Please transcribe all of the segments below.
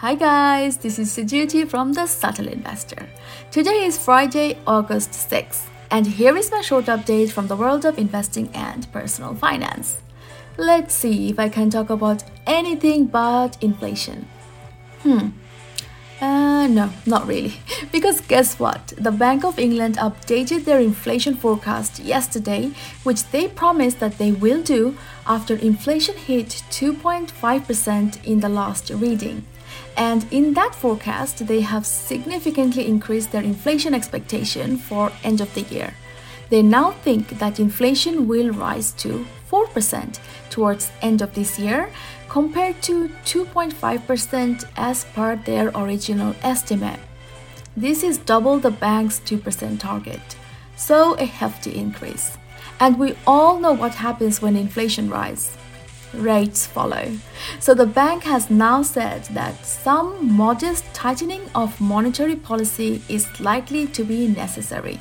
Hi guys, this is Sujuti from The Subtle Investor. Today is Friday, August 6th, and here is my short update from the world of investing and personal finance. Let's see if I can talk about anything but inflation. Hmm, uh, no, not really. Because guess what? The Bank of England updated their inflation forecast yesterday, which they promised that they will do after inflation hit 2.5% in the last reading. And in that forecast, they have significantly increased their inflation expectation for end of the year. They now think that inflation will rise to 4% towards end of this year compared to 2.5% as per their original estimate. This is double the bank's 2% target, so a hefty increase. And we all know what happens when inflation rises. Rates follow. So the bank has now said that some modest tightening of monetary policy is likely to be necessary.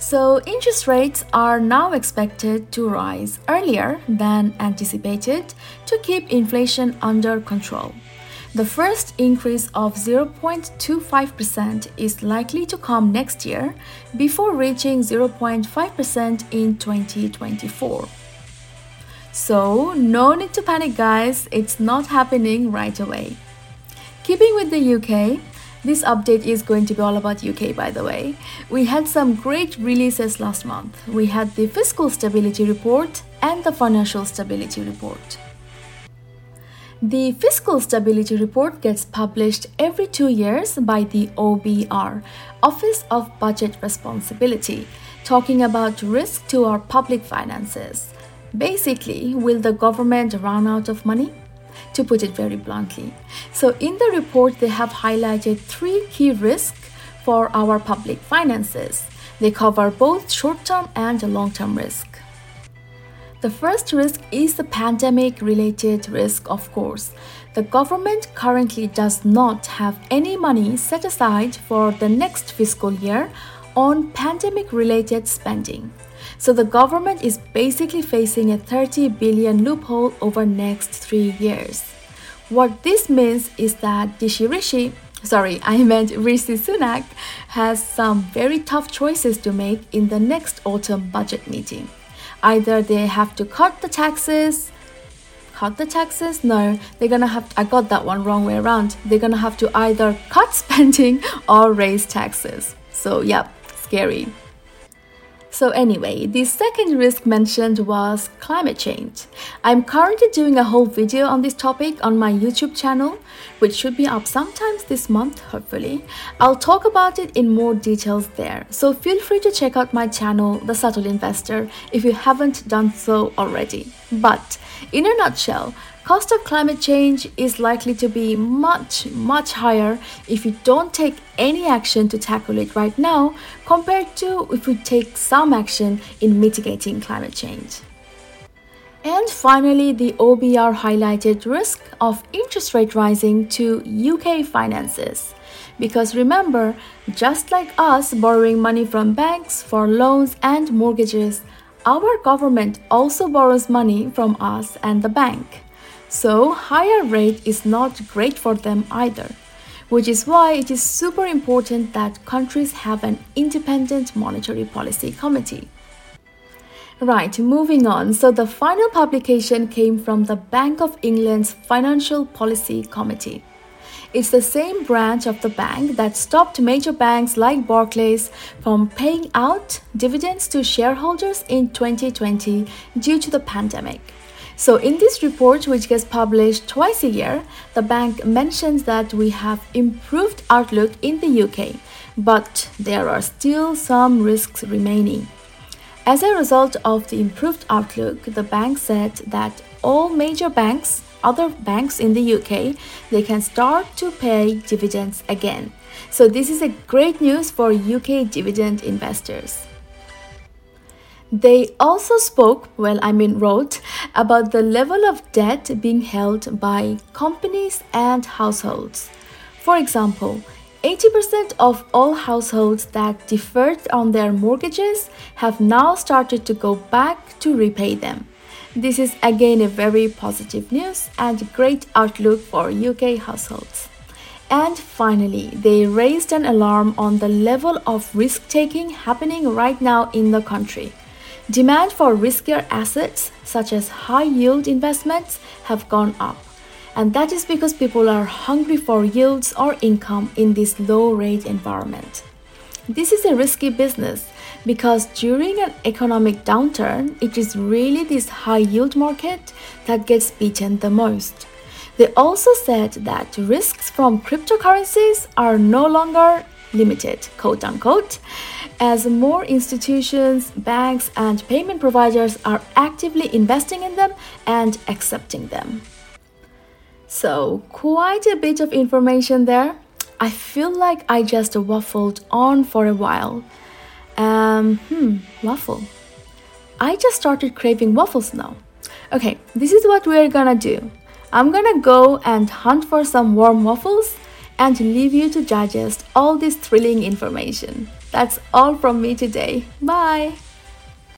So, interest rates are now expected to rise earlier than anticipated to keep inflation under control. The first increase of 0.25% is likely to come next year before reaching 0.5% in 2024. So, no need to panic, guys, it's not happening right away. Keeping with the UK, this update is going to be all about UK by the way. We had some great releases last month. We had the Fiscal Stability Report and the Financial Stability Report. The Fiscal Stability Report gets published every two years by the OBR, Office of Budget Responsibility, talking about risk to our public finances. Basically, will the government run out of money? to put it very bluntly. So, in the report, they have highlighted three key risks for our public finances. They cover both short term and long term risk. The first risk is the pandemic related risk, of course. The government currently does not have any money set aside for the next fiscal year on pandemic related spending. So the government is basically facing a 30 billion loophole over next 3 years. What this means is that Rishi Rishi, sorry, I meant Rishi Sunak has some very tough choices to make in the next autumn budget meeting. Either they have to cut the taxes, cut the taxes? No, they're gonna have. To, I got that one wrong way around. They're gonna have to either cut spending or raise taxes. So, yep, scary. So, anyway, the second risk mentioned was climate change. I'm currently doing a whole video on this topic on my YouTube channel, which should be up sometimes this month, hopefully. I'll talk about it in more details there. So, feel free to check out my channel, The Subtle Investor, if you haven't done so already. But, in a nutshell, cost of climate change is likely to be much, much higher if you don't take any action to tackle it right now compared to if we take some action in mitigating climate change. And finally, the OBR highlighted risk of interest rate rising to UK finances. Because remember, just like us borrowing money from banks for loans and mortgages, our government also borrows money from us and the bank. So, higher rate is not great for them either, which is why it is super important that countries have an independent monetary policy committee. Right, moving on. So, the final publication came from the Bank of England's Financial Policy Committee. It's the same branch of the bank that stopped major banks like Barclays from paying out dividends to shareholders in 2020 due to the pandemic. So, in this report, which gets published twice a year, the bank mentions that we have improved outlook in the UK, but there are still some risks remaining. As a result of the improved outlook, the bank said that all major banks, other banks in the UK, they can start to pay dividends again. So this is a great news for UK dividend investors. They also spoke, well, I mean, wrote about the level of debt being held by companies and households. For example, 80% of all households that deferred on their mortgages have now started to go back to repay them. This is again a very positive news and great outlook for UK households. And finally, they raised an alarm on the level of risk taking happening right now in the country. Demand for riskier assets, such as high yield investments, have gone up. And that is because people are hungry for yields or income in this low rate environment. This is a risky business because during an economic downturn, it is really this high yield market that gets beaten the most. They also said that risks from cryptocurrencies are no longer limited, quote unquote, as more institutions, banks, and payment providers are actively investing in them and accepting them. So, quite a bit of information there. I feel like I just waffled on for a while. Um, hmm, waffle. I just started craving waffles now. Okay, this is what we're gonna do. I'm gonna go and hunt for some warm waffles and leave you to digest all this thrilling information. That's all from me today. Bye!